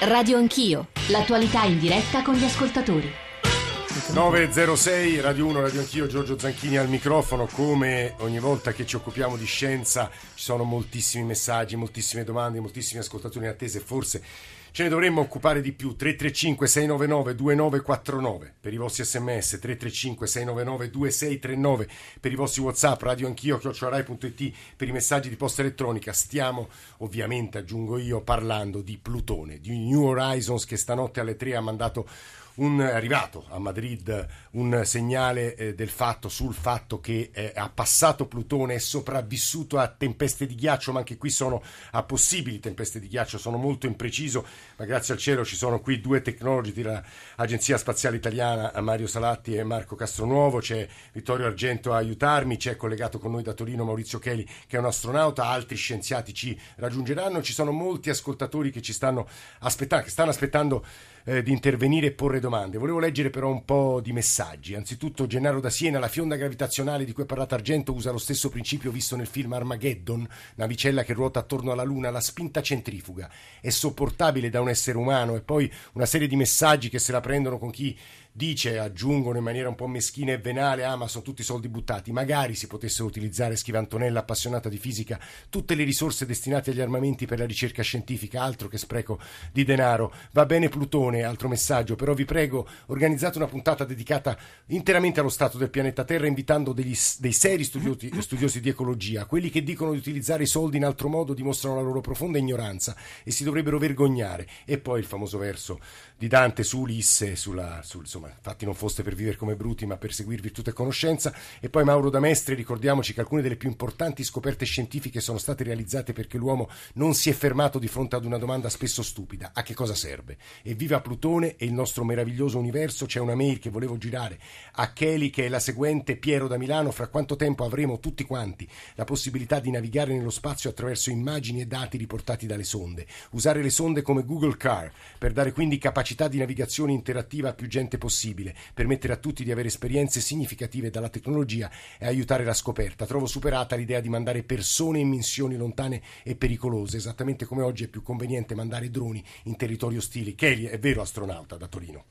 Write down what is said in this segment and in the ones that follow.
Radio Anch'io, l'attualità in diretta con gli ascoltatori. 906 Radio 1 Radio Anch'io Giorgio Zanchini al microfono come ogni volta che ci occupiamo di scienza ci sono moltissimi messaggi moltissime domande moltissimi ascoltatori in attesa e forse ce ne dovremmo occupare di più. 335 699 2949 per i vostri sms 335 699 2639 per i vostri whatsapp radio anch'io chiocciorai.it per i messaggi di posta elettronica. Stiamo ovviamente aggiungo io parlando di Plutone di New Horizons che stanotte alle 3 ha mandato un, arrivato a Madrid un segnale eh, del fatto, sul fatto che eh, ha passato Plutone, è sopravvissuto a tempeste di ghiaccio, ma anche qui sono a possibili tempeste di ghiaccio, sono molto impreciso, ma grazie al cielo ci sono qui due tecnologi dell'Agenzia Spaziale Italiana, Mario Salatti e Marco Castronuovo, c'è Vittorio Argento a aiutarmi, c'è collegato con noi da Torino Maurizio Cheli che è un astronauta, altri scienziati ci raggiungeranno, ci sono molti ascoltatori che ci stanno aspettando, che stanno aspettando eh, di intervenire e porre domande. Volevo leggere però un po' di messaggi. Anzitutto Gennaro da Siena, la fionda gravitazionale di cui ha parlato Argento usa lo stesso principio visto nel film Armageddon, navicella che ruota attorno alla Luna, la spinta centrifuga. È sopportabile da un essere umano e poi una serie di messaggi che se la prendono con chi dice, aggiungono in maniera un po' meschina e venale, ah ma sono tutti soldi buttati, magari si potessero utilizzare, scrive Antonella appassionata di fisica, tutte le risorse destinate agli armamenti per la ricerca scientifica, altro che spreco di denaro. Va bene Plutone, altro messaggio, però vi prego, organizzate una puntata dedicata interamente allo stato del pianeta Terra, invitando degli, dei seri studiosi, studiosi di ecologia, quelli che dicono di utilizzare i soldi in altro modo dimostrano la loro profonda ignoranza e si dovrebbero vergognare. E poi il famoso verso di Dante su Ulisse, sulla, sul, insomma, infatti non foste per vivere come bruti ma per seguir virtù e conoscenza. E poi Mauro Damestre ricordiamoci che alcune delle più importanti scoperte scientifiche sono state realizzate perché l'uomo non si è fermato di fronte ad una domanda spesso stupida. A che cosa serve? E viva Plutone e il nostro meraviglioso universo. C'è una mail che volevo girare a Kelly che è la seguente Piero da Milano. Fra quanto tempo avremo tutti quanti la possibilità di navigare nello spazio attraverso immagini e dati riportati dalle sonde? Usare le sonde come Google Car per dare quindi capacità di navigazione interattiva a più gente possibile possibile, permettere a tutti di avere esperienze significative dalla tecnologia e aiutare la scoperta. Trovo superata l'idea di mandare persone in missioni lontane e pericolose, esattamente come oggi è più conveniente mandare droni in territori ostili. Kelly è vero astronauta da Torino.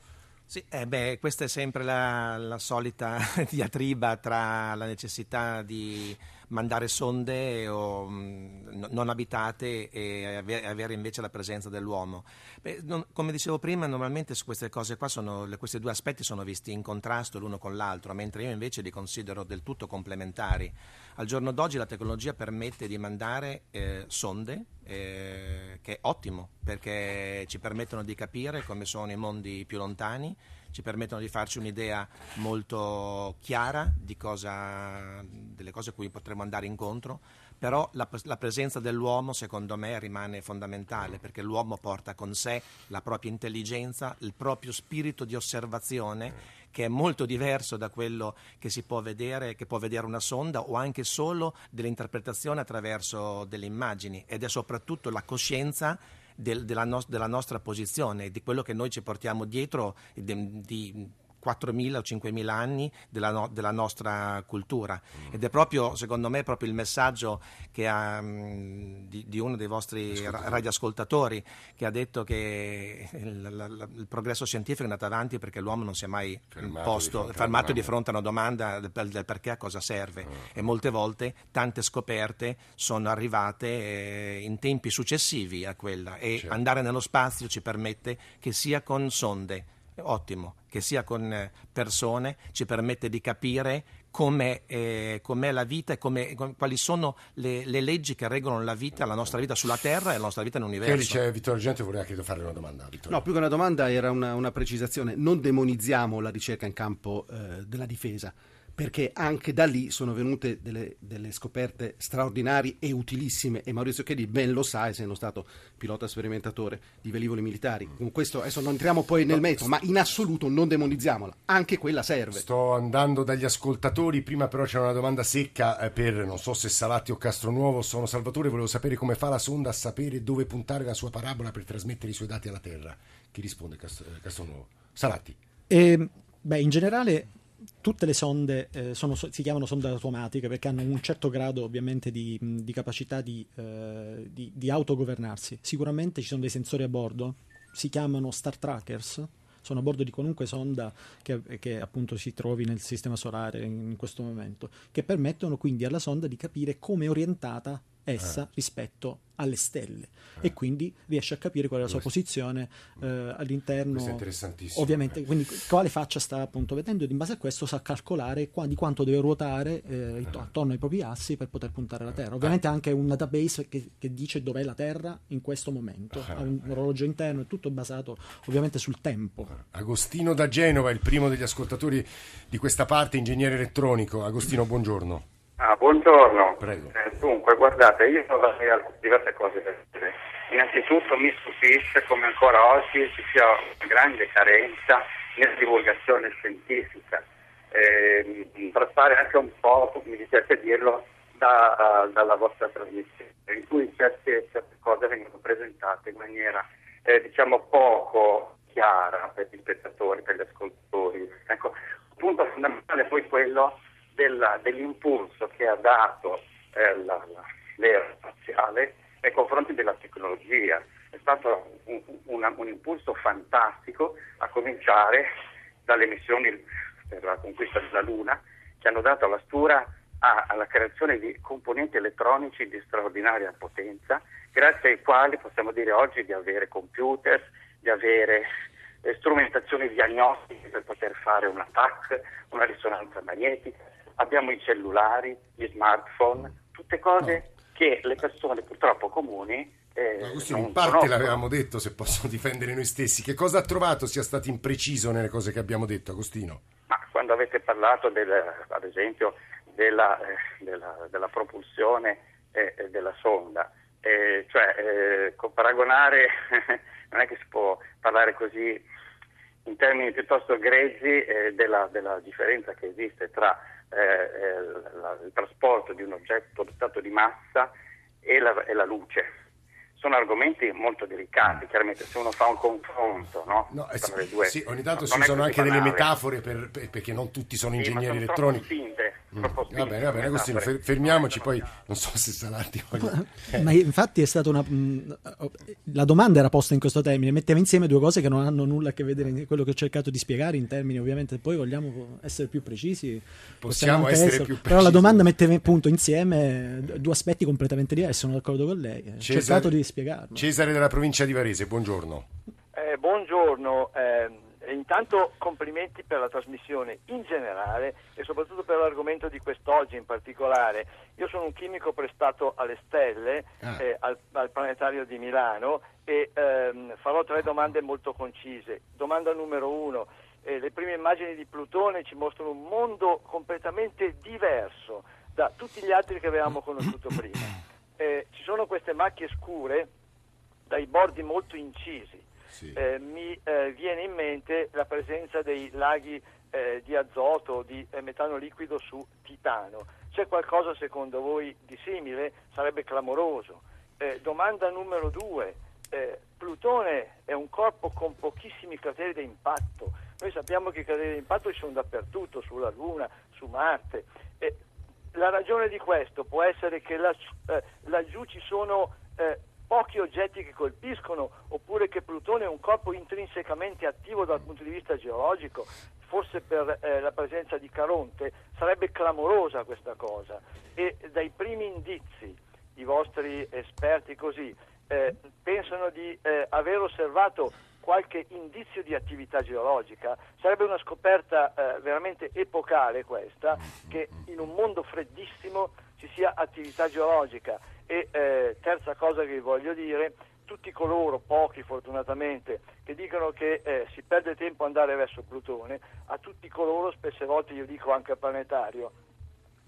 Sì, eh beh, questa è sempre la, la solita diatriba tra la necessità di mandare sonde o, mh, non abitate e avere invece la presenza dell'uomo. Beh, non, come dicevo prima, normalmente su queste cose qua sono, questi due aspetti sono visti in contrasto l'uno con l'altro, mentre io invece li considero del tutto complementari. Al giorno d'oggi la tecnologia permette di mandare eh, sonde, eh, che è ottimo perché ci permettono di capire come sono i mondi più lontani ci permettono di farci un'idea molto chiara cosa, delle cose a cui potremo andare incontro, però la, la, presenza dell'uomo secondo me rimane fondamentale perché l'uomo porta con sé la propria intelligenza, il proprio spirito di osservazione che è molto diverso da quello che si può vedere, che può vedere una sonda o anche solo dell'interpretazione attraverso delle immagini ed è soprattutto la coscienza del, della, no, della, nostra posizione, di quello che noi ci portiamo dietro di, di 4.000 o 5.000 anni della, no, della nostra cultura. Mm. ed è proprio secondo me proprio il messaggio ha, um, di, di, uno dei vostri radioascoltatori che ha detto che il, la, la, il, progresso scientifico è andato avanti perché l'uomo non si è mai fermato, posto, di, fermato di fronte a una domanda del, del perché a cosa serve. Uh e molte volte tante scoperte sono arrivate eh, in tempi successivi a quella. E certo. andare nello spazio ci permette che sia con sonde ottimo, che sia con eh, persone, ci permette di capire com'è, eh, com'è la vita e come, quali sono le, le, leggi che regolano la vita, la nostra vita sulla Terra e la nostra vita nell'universo. Che dice Vittorio Gente voleva credo fare una domanda. Vittorio. No, più che una domanda era una, una precisazione. Non demonizziamo la ricerca in campo eh, della difesa perché anche da lì sono venute delle, delle, scoperte straordinarie e utilissime e Maurizio Chedi ben lo sa, essendo stato pilota sperimentatore di velivoli militari. Con questo adesso non entriamo poi nel metodo, ma in assoluto non demonizziamola, anche quella serve. Sto andando dagli ascoltatori, prima però c'era una domanda secca eh, per non so se Salatti o Castronuovo, sono Salvatore, volevo sapere come fa la sonda a sapere dove puntare la sua parabola per trasmettere i suoi dati alla Terra. Chi risponde Castronuovo? Salatti. Eh, beh, in generale tutte le sonde eh, sono, si chiamano sonde automatiche perché hanno un certo grado ovviamente di, di capacità di, eh, di, di, autogovernarsi. Sicuramente ci sono dei sensori a bordo, si chiamano Star Trackers, sono a bordo di qualunque sonda che, che, appunto si trovi nel sistema solare in questo momento, che permettono quindi alla sonda di capire come è orientata essa eh. rispetto alle stelle eh. e quindi riesce a capire qual è la sua posizione eh, all'interno. Questo è interessantissimo. Ovviamente, quindi quale faccia sta appunto vedendo ed in base a questo sa calcolare qua, di quanto deve ruotare eh, attorno ai propri assi per poter puntare alla Terra. Ovviamente anche un database che, che, dice dov'è la Terra in questo momento, ha un orologio interno, è tutto basato ovviamente sul tempo. Agostino da Genova, il primo degli ascoltatori di questa parte, ingegnere elettronico. Agostino, buongiorno. Ah, buongiorno. Eh, dunque, guardate, io ho diverse cose da dire. Innanzitutto mi stupisce come ancora oggi ci sia una grande carenza nella divulgazione scientifica. Eh, traspare anche un po', mi dispiace dirlo, da, dalla vostra trasmissione, in cui certe, certe cose vengono presentate in maniera eh, diciamo poco chiara per gli spettatori, per gli ascoltatori. Ecco, un punto fondamentale è poi quello della, dell'impulso che ha dato eh, la, la, l'era spaziale nei confronti della tecnologia. È stato un, un, un, impulso fantastico a cominciare dalle missioni per la conquista della Luna che hanno dato la stura a, alla creazione di componenti elettronici di straordinaria potenza, grazie ai quali possiamo dire oggi di avere computer, di avere eh, strumentazioni diagnostiche per poter fare un attacco, una risonanza magnetica, abbiamo i cellulari, gli smartphone, tutte cose no. che le persone purtroppo comuni eh, Agostino, in parte conoscono. l'avevamo detto, se posso difendere noi stessi. Che cosa ha trovato sia stato impreciso nelle cose che abbiamo detto, Agostino? Ma quando avete parlato, del, ad esempio, della, eh, della, della propulsione eh, della sonda, eh, cioè eh, paragonare, non è che si può parlare così in termini piuttosto grezzi eh, della, della differenza che esiste tra eh, eh, la, il trasporto di un oggetto dotato di massa e la, e la luce sono argomenti molto delicati, chiaramente se uno fa un confronto no? no eh, sì, due, sì, ogni tanto no, ci sono anche banale. delle metafore per, per, perché non tutti sono sì, ingegneri sono elettronici. Spinte, mm. Va bene, va bene, Agostino, fermiamoci, poi non so se Salatti voglia... Ma infatti è stata una... Mm, la domanda era posta in questo termine, mettiamo insieme due cose che non hanno nulla a che vedere con quello che ho cercato di spiegare in termini, ovviamente poi vogliamo essere più precisi. Possiamo essere essere più precisi. Però la domanda mette appunto insieme due aspetti completamente diversi, sono d'accordo con lei. Ho cercato di spiegarlo. Cesare della provincia di Varese, buongiorno. Eh, buongiorno, eh, intanto complimenti per la trasmissione in generale e soprattutto per l'argomento di quest'oggi in particolare. Io sono un chimico prestato alle stelle, ah. eh, al, al, planetario di Milano e ehm, farò tre domande molto concise. Domanda numero uno. Eh, le prime immagini di Plutone ci mostrano un mondo completamente diverso da tutti gli altri che avevamo conosciuto prima. Eh, ci sono queste macchie scure dai bordi molto incisi. Sì. Eh, mi eh, viene in mente la presenza dei laghi eh, di azoto, di eh, metano liquido su Titano. C'è qualcosa secondo voi di simile? Sarebbe clamoroso. Eh, domanda numero due. Eh, Plutone è un corpo con pochissimi crateri di impatto. Noi sappiamo che i crateri di impatto ci sono dappertutto, sulla Luna, su Marte. la ragione di questo può essere che la, laggiù ci sono pochi oggetti che colpiscono, oppure che Plutone è un corpo intrinsecamente attivo dal punto di vista geologico, forse per eh, la presenza di Caronte, sarebbe clamorosa questa cosa. E dai primi indizi, i vostri esperti così, eh, pensano di eh, aver osservato qualche indizio di attività geologica, sarebbe una scoperta eh, veramente epocale questa, che in un mondo freddissimo ci sia attività geologica e eh, terza cosa che vi voglio dire, tutti coloro, pochi fortunatamente, che dicono che eh, si perde tempo andare verso Plutone, a tutti coloro, spesse volte io dico anche al planetario,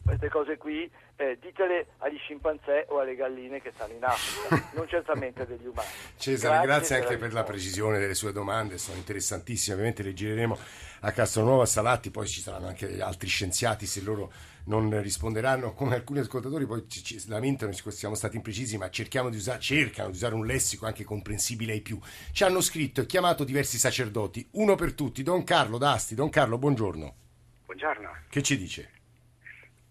queste cose qui eh, ditele agli scimpanzé o alle galline che stanno in Africa, non certamente degli umani. Cesare, grazie, grazie anche per la precisione delle sue domande, sono interessantissime, ovviamente le gireremo a Castronuovo, a Salatti, poi ci saranno anche altri scienziati se loro non risponderanno come alcuni ascoltatori poi ci, ci lamentano siamo stati imprecisi ma cerchiamo di usare, cercano di usare un lessico anche comprensibile ai più. Ci hanno scritto e chiamato diversi sacerdoti uno per tutti Don Carlo d'Asti. Don Carlo buongiorno. Buongiorno. Che ci dice?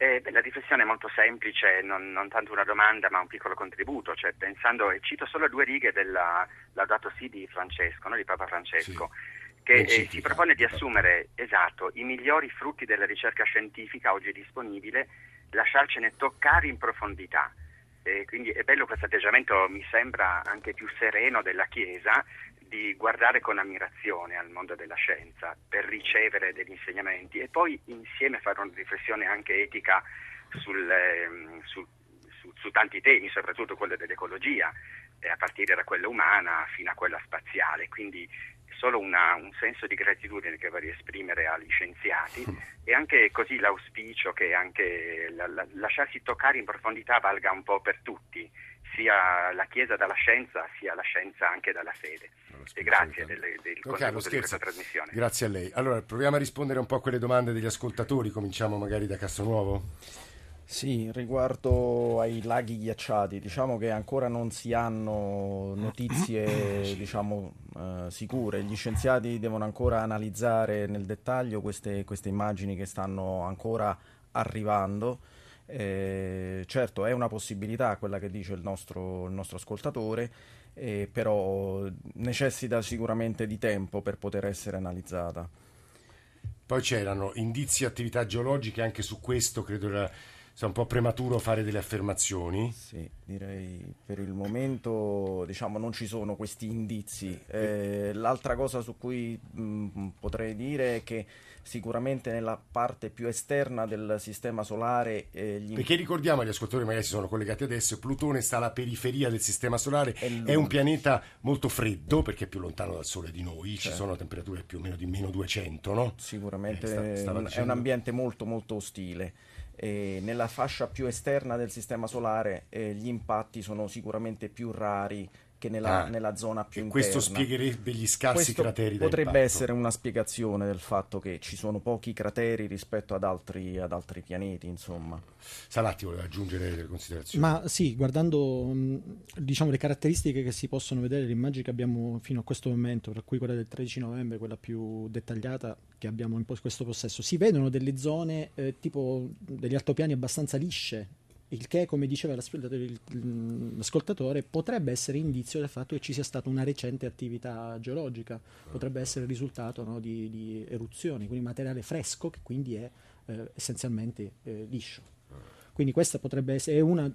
Eh, beh, la riflessione è molto semplice, non, non, tanto una domanda ma un piccolo contributo, cioè pensando, e cito solo due righe della Laudato Si di Francesco, no? di Papa Francesco, sì. che eh, si propone di assumere esatto, i migliori frutti della ricerca scientifica oggi disponibile, lasciarcene toccare in profondità. Eh, quindi è bello questo atteggiamento, mi sembra anche più sereno della Chiesa, di guardare con ammirazione al mondo della scienza per ricevere degli insegnamenti e poi insieme fare una riflessione anche etica sul, eh, su, su, su, tanti temi, soprattutto quello dell'ecologia, eh, a partire da quella umana fino a quella spaziale. Quindi è solo una, un senso di gratitudine che vorrei esprimere agli scienziati e anche così l'auspicio che anche la, la, lasciarsi toccare in profondità valga un po' per tutti sia la Chiesa dalla scienza sia la scienza anche dalla fede. E grazie del, del no, Carlo, di questa trasmissione. Grazie a lei. Allora, proviamo a rispondere un po' a quelle domande degli ascoltatori, cominciamo magari da Castronuovo. Sì, riguardo ai laghi ghiacciati, diciamo che ancora non si hanno notizie diciamo, eh, sicure, gli scienziati devono ancora analizzare nel dettaglio queste, queste immagini che stanno ancora arrivando eh, certo è una possibilità quella che dice il nostro, il nostro ascoltatore, eh, però necessita sicuramente di tempo per poter essere analizzata. Poi c'erano indizi di attività geologiche, anche su questo credo era sia un po' prematuro fare delle affermazioni. Sì, direi per il momento diciamo, non ci sono questi indizi. Eh, l'altra cosa su cui mh, potrei dire è che sicuramente nella parte più esterna del sistema solare. Eh, gli... Perché ricordiamo agli ascoltatori, magari si sono collegati adesso, Plutone sta alla periferia del sistema solare, è, è un pianeta molto freddo perché è più lontano dal Sole di noi, certo. ci sono temperature più o meno di meno 200, no? Sicuramente eh, sta, è un ambiente molto molto ostile. E nella fascia più esterna del sistema solare eh, gli impatti sono sicuramente più rari che nella, ah, nella zona più interna. Questo spiegherebbe gli scarsi questo crateri Potrebbe essere una spiegazione del fatto che ci sono pochi crateri rispetto ad altri, ad altri pianeti, insomma. Salatti voleva aggiungere delle considerazioni. Ma sì, guardando diciamo, le caratteristiche che si possono vedere, le immagini che abbiamo fino a questo momento, tra cui quella del 13 novembre, quella più dettagliata che abbiamo in questo possesso, si vedono delle zone eh, tipo degli altopiani abbastanza lisce il che, come diceva l'ascoltatore, potrebbe essere indizio del fatto che ci sia stata una recente attività geologica, potrebbe essere il risultato no, di, di, eruzioni, quindi materiale fresco che quindi è eh, essenzialmente eh, liscio. Quindi questa potrebbe essere una,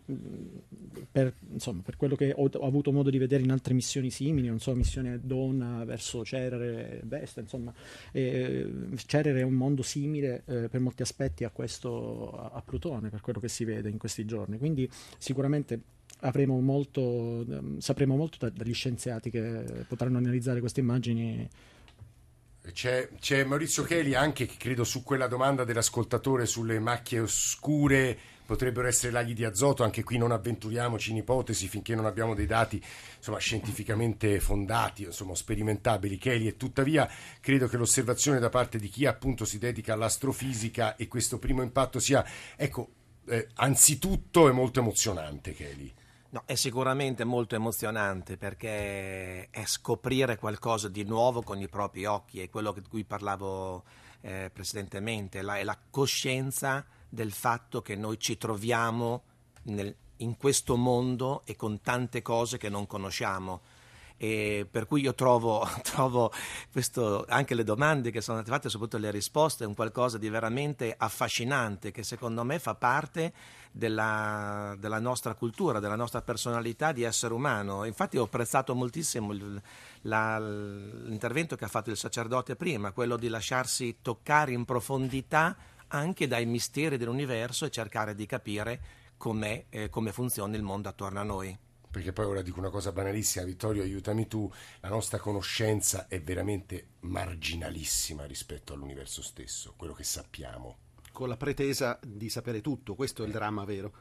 per, insomma, per quello che ho, ho, avuto modo di vedere in altre missioni simili, non so, missione Donna verso Cerere, Vesta, insomma, eh, Cerere è un mondo simile eh, per molti aspetti a questo, a, a Plutone, per quello che si vede in questi giorni. Quindi sicuramente avremo molto, sapremo molto da, dagli scienziati che potranno analizzare queste immagini c'è, c'è, Maurizio Cheli anche che credo su quella domanda dell'ascoltatore sulle macchie oscure potrebbero essere laghi di azoto, anche qui non avventuriamoci in ipotesi finché non abbiamo dei dati insomma, scientificamente fondati, insomma, sperimentabili, Cheli, e tuttavia credo che l'osservazione da parte di chi appunto si dedica all'astrofisica e questo primo impatto sia, ecco, eh, anzitutto è molto emozionante, Cheli. No, è sicuramente molto emozionante perché è scoprire qualcosa di nuovo con i propri occhi, è quello di cui parlavo eh, precedentemente, la, è la coscienza del fatto che noi ci troviamo nel, in questo mondo e con tante cose che non conosciamo. E per cui io trovo, trovo questo, anche le domande che sono state fatte, soprattutto le risposte, un qualcosa di veramente affascinante che secondo me fa parte della, della, nostra cultura, della nostra personalità di essere umano. Infatti ho apprezzato moltissimo il, la, l'intervento che ha fatto il sacerdote prima, quello di lasciarsi toccare in profondità anche dai misteri dell'universo e cercare di capire eh, come funziona il mondo attorno a noi perché poi ora dico una cosa banalissima, Vittorio aiutami tu, la nostra conoscenza è veramente marginalissima rispetto all'universo stesso, quello che sappiamo con la pretesa di sapere tutto, questo è il dramma vero,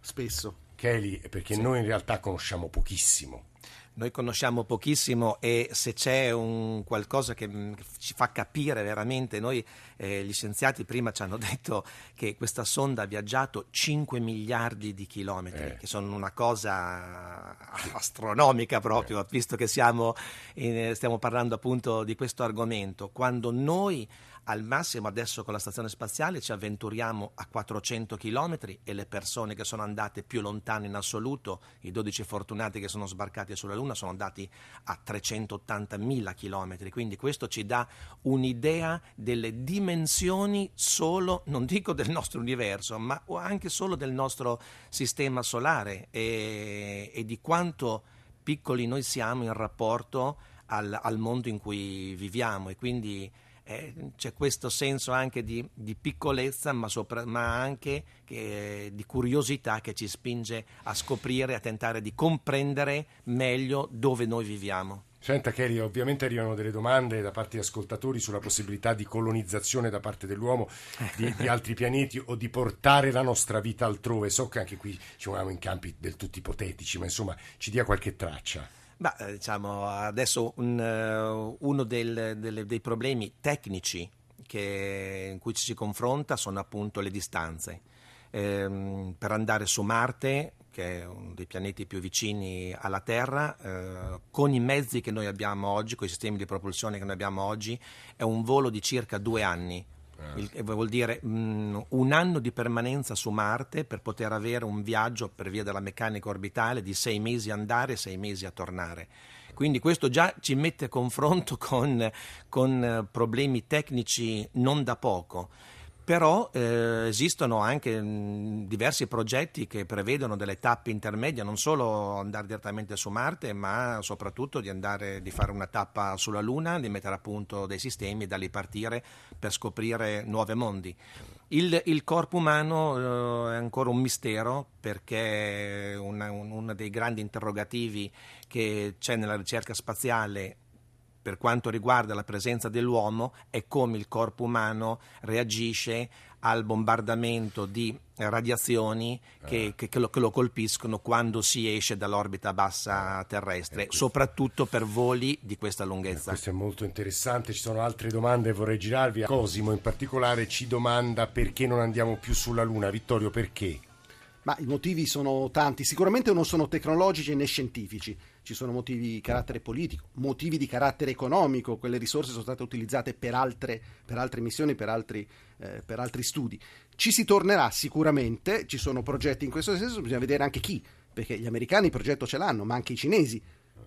spesso. Kelly, perché sì. noi in realtà conosciamo pochissimo. Noi conosciamo pochissimo e se c'è un qualcosa che mm, ci fa capire veramente, noi eh, gli scienziati prima ci hanno detto che questa sonda ha viaggiato 5 miliardi di chilometri, eh. che sono una cosa astronomica proprio, eh. visto che siamo in, stiamo parlando appunto di questo argomento. Quando noi al massimo adesso con la stazione spaziale ci avventuriamo a 400 km e le persone che sono andate più lontane in assoluto, i 12 fortunati che sono sbarcati sulla Luna, sono andati a 380.000 km. Quindi questo ci dà un'idea delle dimensioni solo, non dico del nostro universo, ma anche solo del nostro sistema solare e, e di quanto piccoli noi siamo in rapporto al, al mondo in cui viviamo e quindi eh, c'è questo senso anche di, di piccolezza ma, sopra, ma anche che, di curiosità che ci spinge a scoprire, a tentare di comprendere meglio dove noi viviamo. Senta Kelly, ovviamente arrivano delle domande da parte di ascoltatori sulla possibilità di colonizzazione da parte dell'uomo di, di, altri pianeti o di portare la nostra vita altrove. So che anche qui ci muoviamo in campi del tutto ipotetici, ma insomma ci dia qualche traccia. Beh, diciamo, adesso un, uh, uno del, del, dei problemi tecnici che, in cui ci si confronta sono appunto le distanze. Ehm, per andare su Marte, che è uno dei pianeti più vicini alla Terra, eh, con i mezzi che noi abbiamo oggi, con i sistemi di propulsione che noi abbiamo oggi, è un volo di circa due anni il, vuol dire mh, mm, un anno di permanenza su Marte per poter avere un viaggio per via della meccanica orbitale di sei mesi andare e sei mesi a tornare. Quindi questo già ci mette a confronto con, con eh, problemi tecnici non da poco però eh, esistono anche mh, diversi progetti che prevedono delle tappe intermedie, non solo andare direttamente su Marte, ma soprattutto di, andare, di fare una tappa sulla Luna, di mettere a punto dei sistemi e da lì partire per scoprire nuovi mondi. Il, il corpo umano eh, è ancora un mistero perché una, un, uno dei grandi interrogativi che c'è nella ricerca spaziale per quanto riguarda la presenza dell'uomo è come il corpo umano reagisce al bombardamento di radiazioni che, eh. che, che, lo, che, lo, colpiscono quando si esce dall'orbita bassa terrestre, eh, soprattutto per voli di questa lunghezza. Eh, questo è molto interessante, ci sono altre domande, vorrei girarvi. Cosimo in particolare ci domanda perché non andiamo più sulla Luna. Vittorio, perché? Ma i motivi sono tanti, sicuramente non sono tecnologici né scientifici, ci sono motivi di carattere politico, motivi di carattere economico, quelle risorse sono state utilizzate per altre, per altre missioni, per altri, eh, per altri studi. Ci si tornerà sicuramente, ci sono progetti in questo senso, bisogna vedere anche chi, perché gli americani il progetto ce l'hanno, ma anche i cinesi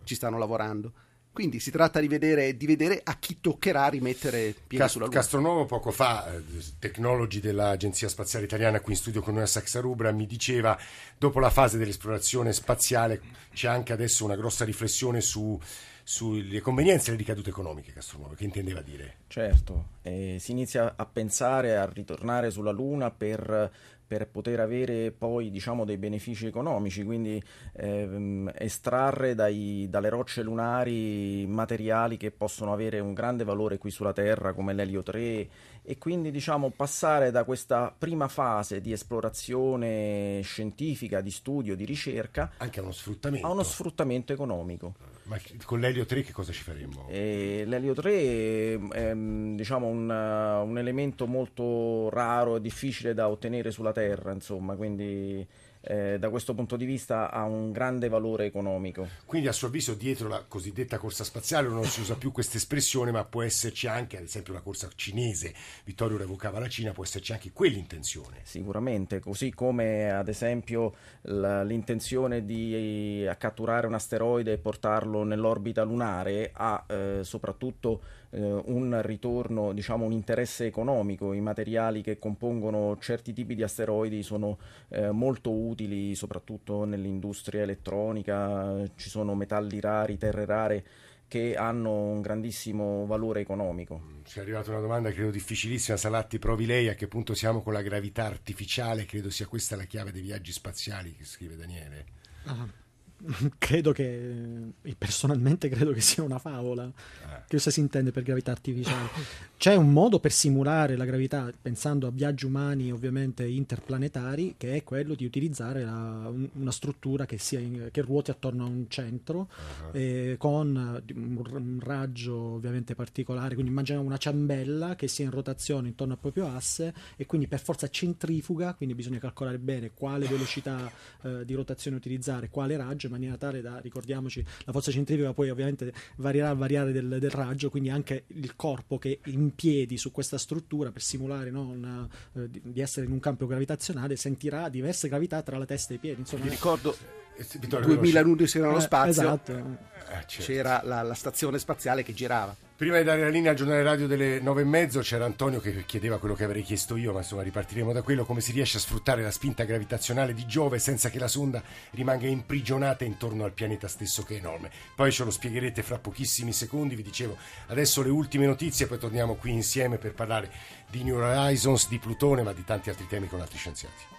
ci stanno lavorando. Quindi si tratta di vedere, di vedere, a chi toccherà rimettere piede Cast- sulla Luna. Castronuovo poco fa, eh, tecnologi dell'Agenzia Spaziale Italiana qui in studio con noi a Saxarubra, mi diceva dopo la fase dell'esplorazione spaziale c'è anche adesso una grossa riflessione su, sulle convenienze e le ricadute economiche, Castronuovo, che intendeva dire? Certo, eh, si inizia a pensare a ritornare sulla Luna per per poter avere poi diciamo, dei benefici economici, quindi ehm, estrarre dai, dalle rocce lunari materiali che possono avere un grande valore qui sulla Terra come l'elio 3 e quindi diciamo, passare da questa prima fase di esplorazione scientifica, di studio, di ricerca anche a uno sfruttamento, a uno sfruttamento economico. Ma con l'elio 3 che cosa ci faremmo? E l'elio 3 è diciamo, un, un elemento molto raro e difficile da ottenere sulla Terra, insomma, quindi eh, da questo punto di vista ha un grande valore economico. Quindi a suo avviso dietro la cosiddetta corsa spaziale non si usa più questa espressione, ma può esserci anche, ad esempio la corsa cinese, Vittorio revocava la Cina, può esserci anche quell'intenzione. Sicuramente, così come ad esempio l'intenzione di eh, catturare un asteroide e portarlo nell'orbita lunare ha eh, soprattutto eh, un ritorno, diciamo un interesse economico, i materiali che compongono certi tipi di asteroidi sono eh, molto utili soprattutto nell'industria elettronica, ci sono metalli rari, terre rare che hanno un grandissimo valore economico. Mm, ci è arrivata una domanda credo difficilissima, Salatti, provi lei a che punto siamo con la gravità artificiale, credo sia questa la chiave dei viaggi spaziali che scrive Daniele. Uh-huh. credo che personalmente credo che sia una favola. Eh. Che cosa si intende per gravità artificiale? C'è un modo per simulare la gravità, pensando a viaggi umani ovviamente interplanetari, che è quello di utilizzare la, una struttura che, sia in, che, ruoti attorno a un centro uh-huh. eh, con un raggio ovviamente particolare. Quindi immaginiamo una ciambella che sia in rotazione intorno al proprio asse e quindi per forza centrifuga, quindi bisogna calcolare bene quale velocità eh, di rotazione utilizzare, quale raggio raggio in maniera tale da, ricordiamoci, la forza centrifuga poi ovviamente varierà al variare del, del raggio, quindi anche il corpo che è in piedi su questa struttura per simulare no, una, eh, di, essere in un campo gravitazionale sentirà diverse gravità tra la testa e i piedi. Insomma, Vi ricordo Eh, Vittorio, 2000 veloce. minuti nello Eh, spazio, esatto. Eh, certo. c'era la, la stazione spaziale che girava. Prima di dare la linea al giornale radio delle nove e mezzo c'era Antonio che chiedeva quello che avrei chiesto io, ma insomma ripartiremo da quello, come si riesce a sfruttare la spinta gravitazionale di Giove senza che la sonda rimanga imprigionata intorno al pianeta stesso che è enorme. Poi ce lo spiegherete fra pochissimi secondi, vi dicevo adesso le ultime notizie, poi torniamo qui insieme per parlare di New Horizons, di Plutone, ma di tanti altri temi con altri scienziati.